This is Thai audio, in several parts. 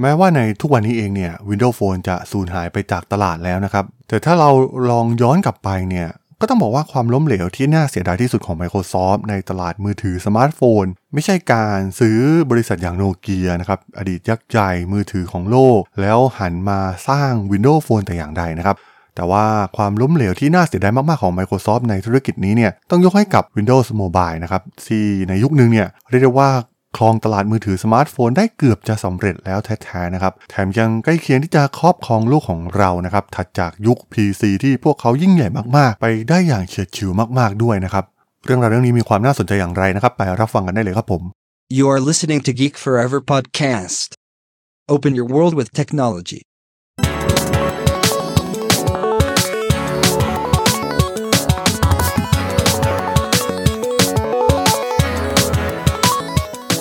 แม้ว่าในทุกวันนี้เองเนี่ย Windows Phone จะสูญหายไปจากตลาดแล้วนะครับ แต่ถ้าเราลองย้อนกลับไปเนี่ย ก็ต้องบอกว่าความล้มเหลวที่น่าเสียดายที่สุดของ Microsoft ในตลาดมือถือสมาร์ทโฟน ไม่ใช่การซื้อบริษัทอย่างโนเกียนะครับ อดีตยักษ์ใหญ่มือถือของโลก แล้วหันมาสร้าง Windows Phone แต่อย่างใดนะครับแต่ว่าความล้มเหลวที่น่าเสียดายมากๆของ Microsoft ในธุรกิจนี้เนี่ยต้องยกให้กับ Windows Mobile นะครับที่ในยุคนึงเนี่ยเรียกได้ว่า ครองตลาดมือถือสมาร์ทโฟนได้เกือบจะสำเร็จแล้วแท้ๆนะครับ แถมยังใกล้เคียงที่จะครอบครองโลกของเรานะครับ ถัดจากยุค PC ที่พวกเขายิ่งใหญ่มากๆ ไปได้อย่างเฉียดฉิวมากๆด้วยนะครับ เรื่องราวเรื่องนี้มีความน่าสนใจอย่างไรนะครับ ไปรับฟังกันได้เลยครับผม You are listening to Geek Forever podcast. Open your world with technology.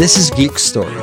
This is Geek Story. ส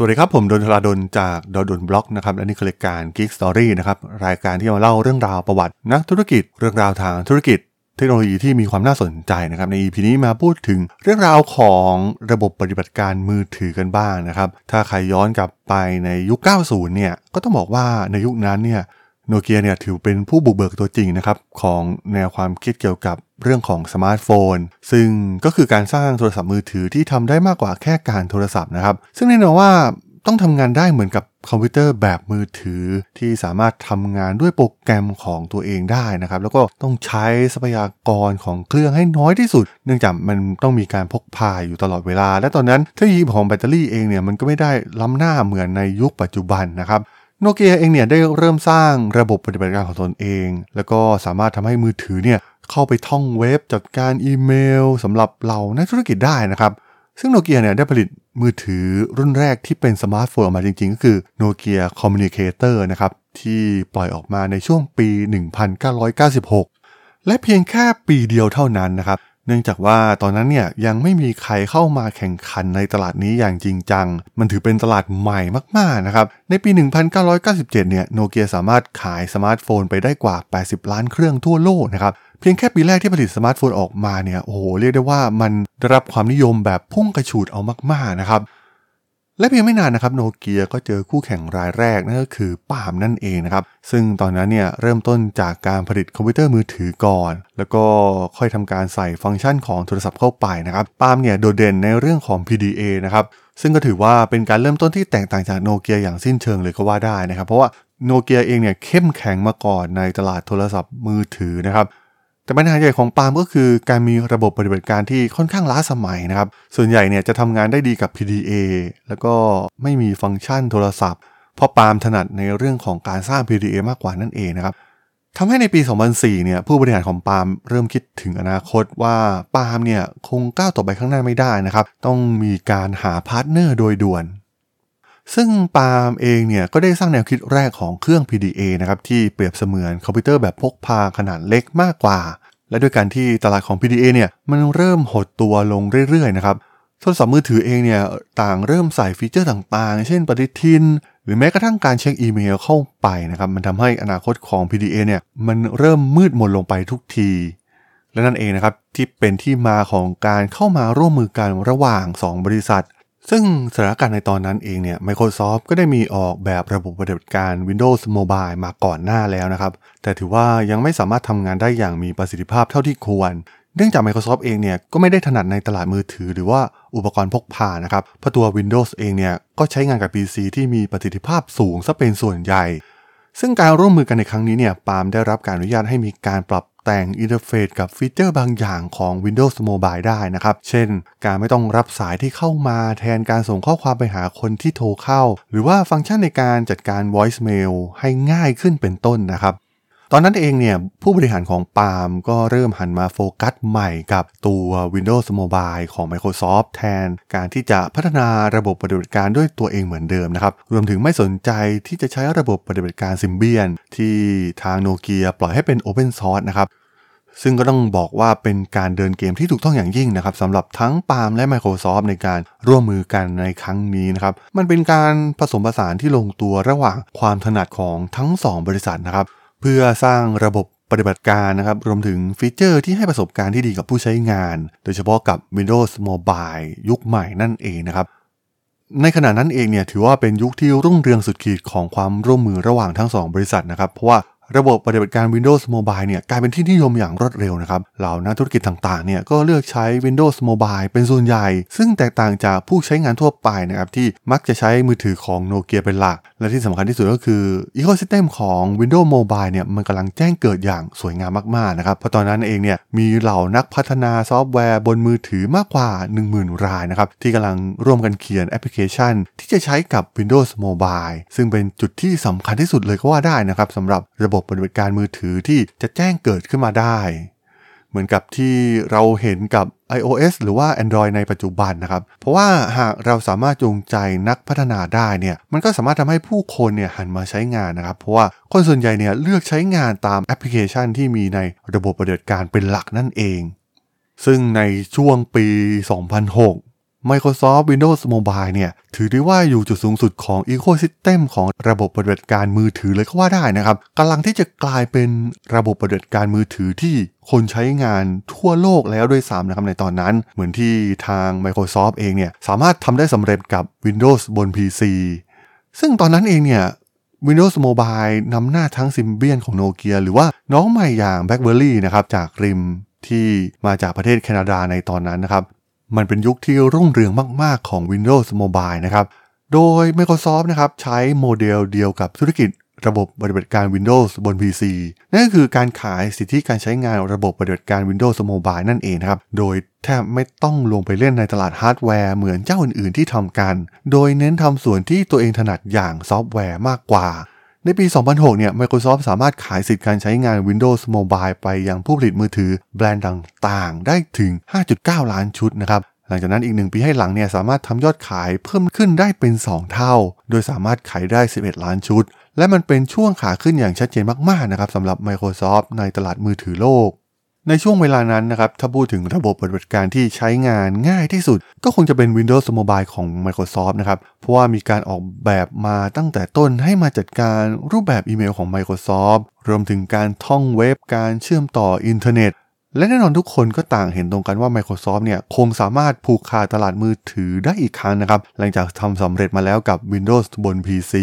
วัสดีครับ ผมดนทราดนจากดดนบล็อกนะครับและนี่คือรายการ Geek Story นะครับ รายการที่มาเล่าเรื่องราวประวัตินักธุรกิจเรื่องราวทางธุรกิจเทคโนโลยีที่มีความน่าสนใจนะครับใน EP นี้มาพูดถึงเรื่องราวของระบบปฏิบัติการมือถือกันบ้างนะครับ ถ้าใครย้อนกลับไปในยุค 90 เนี่ยก็ต้องบอกว่าในยุคนั้นเนี่ย โนเกียเนี่ยถือเป็นผู้บุกเบิกตัวจริงนะครับของแนวความคิดเกี่ยวกับเรื่องของสมาร์ทโฟน ซึ่งก็คือการสร้างโทรศัพท์มือถือที่ทำได้มากกว่าแค่การโทรศัพท์นะครับ ซึ่งแน่นอนว่าต้องทำงานได้เหมือนกับคอมพิวเตอร์แบบมือถือที่สามารถทำงานด้วยโปรแกรมของตัวเองได้นะครับ แล้วก็ต้องใช้ทรัพยากรของเครื่องให้น้อยที่สุด เนื่องจากมันต้องมีการพกพาอยู่ตลอดเวลา และตอนนั้นเทคโนโลยีของแบตเตอรี่เองเนี่ยมันก็ไม่ได้ล้ำหน้าเหมือนในยุคปัจจุบันนะครับ โนเกียเองเนี่ยได้เริ่มสร้างระบบปฏิบัติการของตนเอง แล้วก็สามารถทำให้มือถือเนี่ยเข้าไปท่องเว็บจัดการอีเมลสำหรับเหล่านักธุรกิจได้นะครับ ซึ่งโนเกียเนี่ยได้ผลิตมือถือรุ่นแรกที่เป็นสมาร์ทโฟนออกมาจริงๆ ก็คือ Nokia Communicator นะครับ ที่ปล่อยออกมาในช่วงปี 1996 และเพียงแค่ปีเดียวเท่านั้นนะครับ เนื่องจากว่าตอนนั้นเนี่ยยังไม่มีใครเข้ามาแข่งขันในตลาดนี้อย่างจริงจัง มันถือเป็นตลาดใหม่มากๆนะครับ ในปี 1997 เนี่ยโนเกียสามารถขายสมาร์ทโฟนไปได้กว่า 80 ล้านเครื่องทั่วโลกนะครับเพียงแค่ปีแรกที่ผลิตสมาร์ทโฟนออกมาเนี่ยโอ้โหเรียกได้ว่ามันได้รับความนิยมแบบพุ่งกระฉูดเอามากๆนะครับ และเพียงไม่นานนะครับโนเกียก็เจอคู่แข่งรายแรกนั่นก็คือปาล์มนั่นเองนะครับ ซึ่งตอนนั้นเนี่ยเริ่มต้นจากการผลิตคอมพิวเตอร์มือถือก่อน แล้วก็ค่อยทำการใส่ฟังก์ชันของโทรศัพท์เข้าไปนะครับปาล์มเนี่ยโดดเด่นในเรื่องของ PDA นะครับซึ่งก็ถือว่าเป็นการเริ่มต้นที่แตกต่างจากโนเกียอย่างสิ้นเชิงเลยก็ว่าได้นะครับ เพราะว่าโนเกียเองเนี่ยเข้มแข็งมาก่อนในตลาดโทรศัพท์มือถือนะครับ แต่ปัญหาใหญ่ของปาล์มก็คือการมีระบบปฏิบัติการที่ค่อนข้างล้าสมัยนะครับ ส่วนใหญ่เนี่ยจะทำงานได้ดีกับ PDA แล้วก็ไม่มีฟังก์ชันโทรศัพท์ เพราะปาล์มถนัดในเรื่องของการสร้าง PDA มากกว่านั่นเองนะครับทำให้ในปี 2004 เนี่ยผู้บริหารของปาล์มเริ่มคิดถึงอนาคตว่าปาล์มเนี่ยคงก้าวต่อไปข้างหน้าไม่ได้นะครับ ต้องมีการหาพาร์ทเนอร์โดยด่วน ซึ่งปาล์มเองเนี่ยก็ได้สร้างแนวคิดแรกของเครื่อง PDA นะครับที่เปรียบเสมือนคอมพิวเตอร์แบบพกพาขนาดเล็กมากกว่า และด้วยการที่ตลาดของ PDA เนี่ยมันเริ่มหดตัวลงเรื่อยๆนะครับโทรศัพท์มือถือเองเนี่ยต่างเริ่มใส่ฟีเจอร์ต่างๆ เช่นปฏิทิน หรือแม้กระทั่งการเช็คอีเมลเข้าไปนะครับมันทำให้อนาคตของ PDA เนี่ยมันเริ่มมืดมนลงไปทุกที และนั่นเองนะครับที่เป็นที่มาของการเข้ามาร่วมมือกันระหว่าง 2 บริษัท ซึ่งสถานการณ์ในตอนนั้นเองเนี่ย Microsoft ก็ได้มีออกแบบระบบปฏิบัติการ Windows Mobile มาก่อนหน้าแล้วนะครับ แต่ถือว่ายังไม่สามารถทำงานได้อย่างมีประสิทธิภาพเท่าที่ควร เนื่องจาก Microsoft เองเนี่ย ก็ไม่ได้ถนัดในตลาดมือถือหรือว่าอุปกรณ์พกพานะครับ เพราะตัว Windows เองเนี่ย ก็ใช้งานกับ PC ที่มีประสิทธิภาพสูงซะเป็นส่วนใหญ่ ซึ่งการร่วมมือกันในครั้งนี้เนี่ย ปาล์มได้รับการอนุญาตให้มีการปรับ แต่งอินเทอร์เฟซกับฟีเจอร์บางอย่างของ Windows Mobile ได้นะครับ เช่น การไม่ต้องรับสายที่เข้ามาแทนการส่งข้อความไปหาคนที่โทรเข้า หรือว่าฟังก์ชันในการจัดการ voice mail ให้ง่ายขึ้นเป็นต้นนะครับตอนนั้นเองเนี่ยผู้บริหารของปาล์มก็เริ่มหันมาโฟกัสใหม่กับตัว Windows Mobile ของ Microsoft แทน การที่จะพัฒนาระบบปฏิบัติการด้วยตัวเองเหมือนเดิมนะครับ รวมถึงไม่สนใจที่จะใช้ระบบปฏิบัติการ Symbian ที่ทางโนเกียปล่อยให้เป็น Open Source นะครับ ซึ่งก็ต้องบอกว่าเป็นการเดินเกมที่ถูกต้องอย่างยิ่งนะครับสำหรับทั้งปาล์มและ Microsoft ในการร่วมมือกันในครั้งนี้นะครับ มันเป็นการผสมผสานที่ลงตัวระหว่างความถนัดของทั้ง 2 บริษัทนะครับ เพื่อสร้างระบบปฏิบัติการนะครับ รวมถึงฟีเจอร์ที่ให้ประสบการณ์ที่ดีกับผู้ใช้งาน โดยเฉพาะกับ Windows Mobile ยุคใหม่นั่นเองนะครับในขณะนั้นเองเนี่ยถือว่าเป็นยุคที่รุ่งเรืองสุดขีดของความร่วมมือระหว่างทั้งสองบริษัทนะครับ เพราะว่า ระบบปฏิบัติการ Windows Mobile เนี่ยกลายเป็นที่นิยมอย่างรวดเร็วนะครับ เหล่านักธุรกิจต่างๆ เนี่ยก็เลือกใช้ Windows Mobile เป็นส่วนใหญ่ ซึ่งแตกต่างจากผู้ใช้งานทั่วไปนะครับที่มักจะใช้มือถือของโนเกียเป็นหลัก และที่สำคัญที่สุดก็คือ Ecosystem ของ Windows Mobile เนี่ยมันกำลังแจ้งเกิดอย่างสวยงามมากๆ นะครับ เพราะตอนนั้นเองเนี่ยมีเหล่านักพัฒนาซอฟต์แวร์บนมือถือมากกว่า 10,000 รายนะครับที่กำลังร่วมกันเขียนแอปพลิเคชัน ที่จะใช้กับ Windows Mobile ซึ่งเป็นจุดที่สำคัญที่สุดเลยก็ว่าได้นะครับสำหรับระบบปฏิบัติการมือถือที่จะแจ้งเกิดขึ้นมาได้ เหมือนกับที่เราเห็นกับ iOS หรือว่า Android ในปัจจุบันนะครับ เพราะว่าหากเราสามารถจูงใจนักพัฒนาได้เนี่ย มันก็สามารถทำให้ผู้คนเนี่ยหันมาใช้งานนะครับ เพราะว่าคนส่วนใหญ่เนี่ยเลือกใช้งานตามแอปพลิเคชันที่มีในระบบปฏิบัติการเป็นหลักนั่นเองซึ่งในช่วงปี 2006 Microsoft Windows Mobile เนี่ยถือได้ว่าอยู่จุดสูงสุดของ Ecosystem ของระบบปฏิบัติการมือถือเลยก็ว่าได้นะครับกำลังที่จะกลายเป็นระบบปฏิบัติการมือถือที่คนใช้งานทั่วโลกแล้วด้วยซ้ำนะครับในตอนนั้น เหมือนที่ทาง Microsoft เองเนี่ยสามารถทำได้สำเร็จกับ Windows บน PC ซึ่งตอนนั้นเองเนี่ย Windows Mobile นำหน้าทั้ง Symbian ของโนเกียหรือว่าน้องใหม่อย่าง BlackBerry นะครับจาก RIM ที่มาจากประเทศแคนาดาในตอนนั้นนะครับ มันเป็นยุคที่รุ่งเรืองมาก ๆ ของ Windows Mobile นะครับ โดย Microsoft นะครับใช้โมเดลเดียวกับธุรกิจระบบปฏิบัติการ Windows บน PC นั่นก็คือการขายสิทธิการใช้งานระบบปฏิบัติการ Windows Mobile นั่นเองครับ โดยแทบไม่ต้องลงไปเล่นในตลาดฮาร์ดแวร์เหมือนเจ้าอื่นๆที่ทำกัน โดยเน้นทำส่วนที่ตัวเองถนัดอย่างซอฟต์แวร์มากกว่า ในปี 2006 เนี่ย Microsoft สามารถขายสิทธิ์การใช้งาน Windows Mobile ไปยังผู้ผลิตมือถือแบรนด์ต่างๆ ได้ถึง 5.9 ล้านชุดนะครับ หลังจากนั้นอีกหนึ่งปีให้หลังเนี่ย สามารถทำยอดขายเพิ่มขึ้นได้เป็น 2 เท่า โดยสามารถขายได้ 11 ล้านชุด และมันเป็นช่วงขาขึ้นอย่างชัดเจนมากๆ นะครับสำหรับ Microsoft ในตลาดมือถือโลก ในช่วงเวลานั้นนะครับ ถ้าพูดถึงระบบปฏิบัติการที่ใช้งานง่ายที่สุด ก็คงจะเป็น Windows Mobile ของ Microsoft นะครับ เพราะว่ามีการออกแบบมาตั้งแต่ต้นให้มาจัดการรูปแบบอีเมลของ Microsoft รวมถึงการท่องเว็บการเชื่อมต่ออินเทอร์เน็ต และแน่นอนทุกคนก็ต่างเห็นตรงกันว่า Microsoft เนี่ยคงสามารถผูกขาดตลาดมือถือได้อีกครั้งนะครับ หลังจากทำสำเร็จมาแล้วกับ Windows บน PC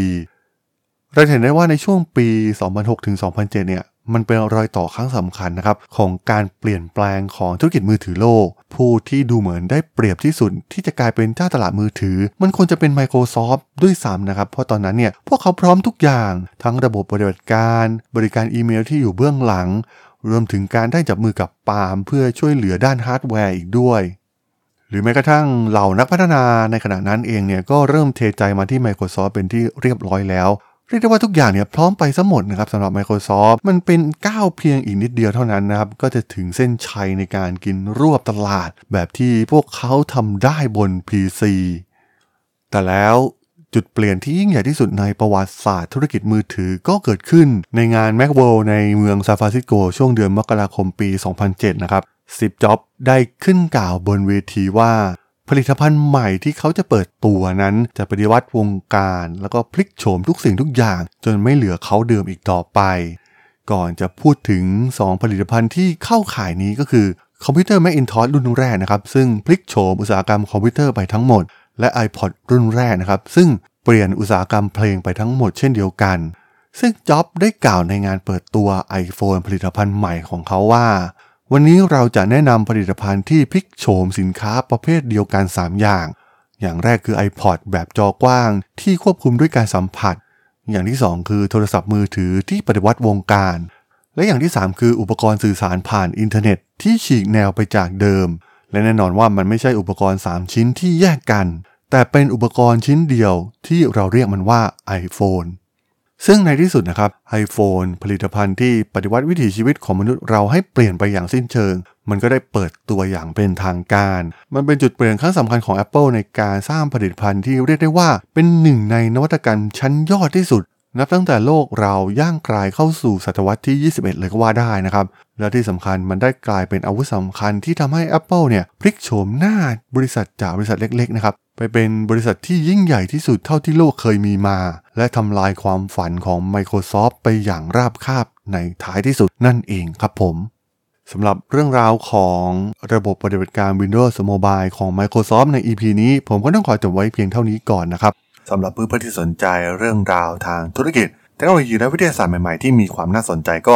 เราเห็นได้ว่าในช่วงปี 2006ถึง2007 เนี่ย มันเป็นรอยต่อครั้งสำคัญนะครับของการเปลี่ยนแปลงของธุรกิจมือถือโลก ผู้ที่ดูเหมือนได้เปรียบที่สุดที่จะกลายเป็นเจ้าตลาดมือถือ มันควรจะเป็น Microsoft ด้วยซ้ำนะครับ เพราะตอนนั้นเนี่ยพวกเขาพร้อมทุกอย่าง ทั้งระบบปฏิบัติการ บริการอีเมลที่อยู่เบื้องหลัง รวมถึงการได้จับมือกับปาล์มเพื่อช่วยเหลือด้านฮาร์ดแวร์อีกด้วยหรือแม้กระทั่งเหล่านักพัฒนาในขณะนั้นเองเนี่ยก็เริ่มเทใจมาที่ Microsoft เป็นที่เรียบร้อยแล้ว เรียกได้ว่าทุกอย่างเนี่ยพร้อมไปซะหมดนะครับสำหรับ Microsoft มันเป็นก้าวเพียงอีกนิดเดียวเท่านั้นนะครับ ก็จะถึงเส้นชัยในการกินรวบตลาด แบบที่พวกเขาทำได้บน PC แต่แล้วจุดเปลี่ยนที่ยิ่งใหญ่ที่สุดในประวัติศาสตร์ธุรกิจมือถือก็เกิดขึ้นในงาน Macworld ในเมืองซานฟรานซิสโกช่วงเดือนมกราคมปี 2007 นะครับซิปจ็อบได้ขึ้นกล่าวบนเวทีว่า ผลิตภัณฑ์ใหม่ที่เขาจะเปิดตัวนั้นจะปฏิวัติวงการ แล้วก็พลิกโฉมทุกสิ่งทุกอย่าง จนไม่เหลือเขาเดิมอีกต่อไป ก่อนจะพูดถึง 2 ผลิตภัณฑ์ที่เข้าขายนี้ก็คือคอมพิวเตอร์ Macintosh รุ่นแรกนะครับ ซึ่งพลิกโฉมอุตสาหกรรมคอมพิวเตอร์ไปทั้งหมด และ iPod รุ่นแรกนะครับ ซึ่งเปลี่ยนอุตสาหกรรมเพลงไปทั้งหมดเช่นเดียวกัน ซึ่งจ็อบได้กล่าวในงานเปิดตัว iPhone ผลิตภัณฑ์ใหม่ของเขาว่า วันนี้เราจะแนะนำผลิตภัณฑ์ที่พลิกโฉมสินค้าประเภทเดียวกัน 3 อย่าง อย่างแรกคือ iPod แบบจอกว้าง ที่ควบคุมด้วยการสัมผัส อย่างที่ 2 คือโทรศัพท์มือถือที่ปฏิวัติวงการ และอย่างที่ 3 คืออุปกรณ์สื่อสารผ่านอินเทอร์เน็ต ที่ฉีกแนวไปจากเดิม และแน่นอนว่ามันไม่ใช่อุปกรณ์ 3 ชิ้นที่แยกกัน แต่เป็นอุปกรณ์ชิ้นเดียวที่เราเรียกมันว่า iPhone ซึ่งในที่สุดนะครับไอโฟนผลิตภัณฑ์ที่ปฏิวัติวิถีชีวิตของมนุษย์เราให้เปลี่ยนไปอย่างสิ้นเชิง มันก็ได้เปิดตัวอย่างเป็นทางการ มันเป็นจุดเปลี่ยนครั้งสำคัญของ Apple ในการสร้างผลิตภัณฑ์ที่เรียกได้ว่าเป็นหนึ่งในนวัตกรรมชั้นยอดที่สุด นับตั้งแต่โลกเราย่างกลายเข้าสู่ศตวรรษที่ 21 เลยก็ว่าได้นะครับ และที่สำคัญมันได้กลายเป็นอาวุธสำคัญที่ทำให้ Apple เนี่ยพลิกโฉมหน้าบริษัทจากบริษัทเล็กๆนะครับไปเป็นบริษัทที่ยิ่งใหญ่ที่สุดเท่าที่โลกเคยมีมา และทำลายความฝันของ Microsoft ไปอย่างราบคาบในท้ายที่สุดนั่นเองครับผมสำหรับเรื่องราวของระบบปฏิบัติการ Windows Mobile ของ Microsoft ใน EP นี้ ผมก็ต้องขอจบไว้เพียงเท่านี้ก่อนนะครับสำหรับเพื่อนๆที่สนใจเรื่องราวทางธุรกิจเทคโนโลยีและวิทยาศาสตร์ใหม่ๆที่มีความน่าสนใจก็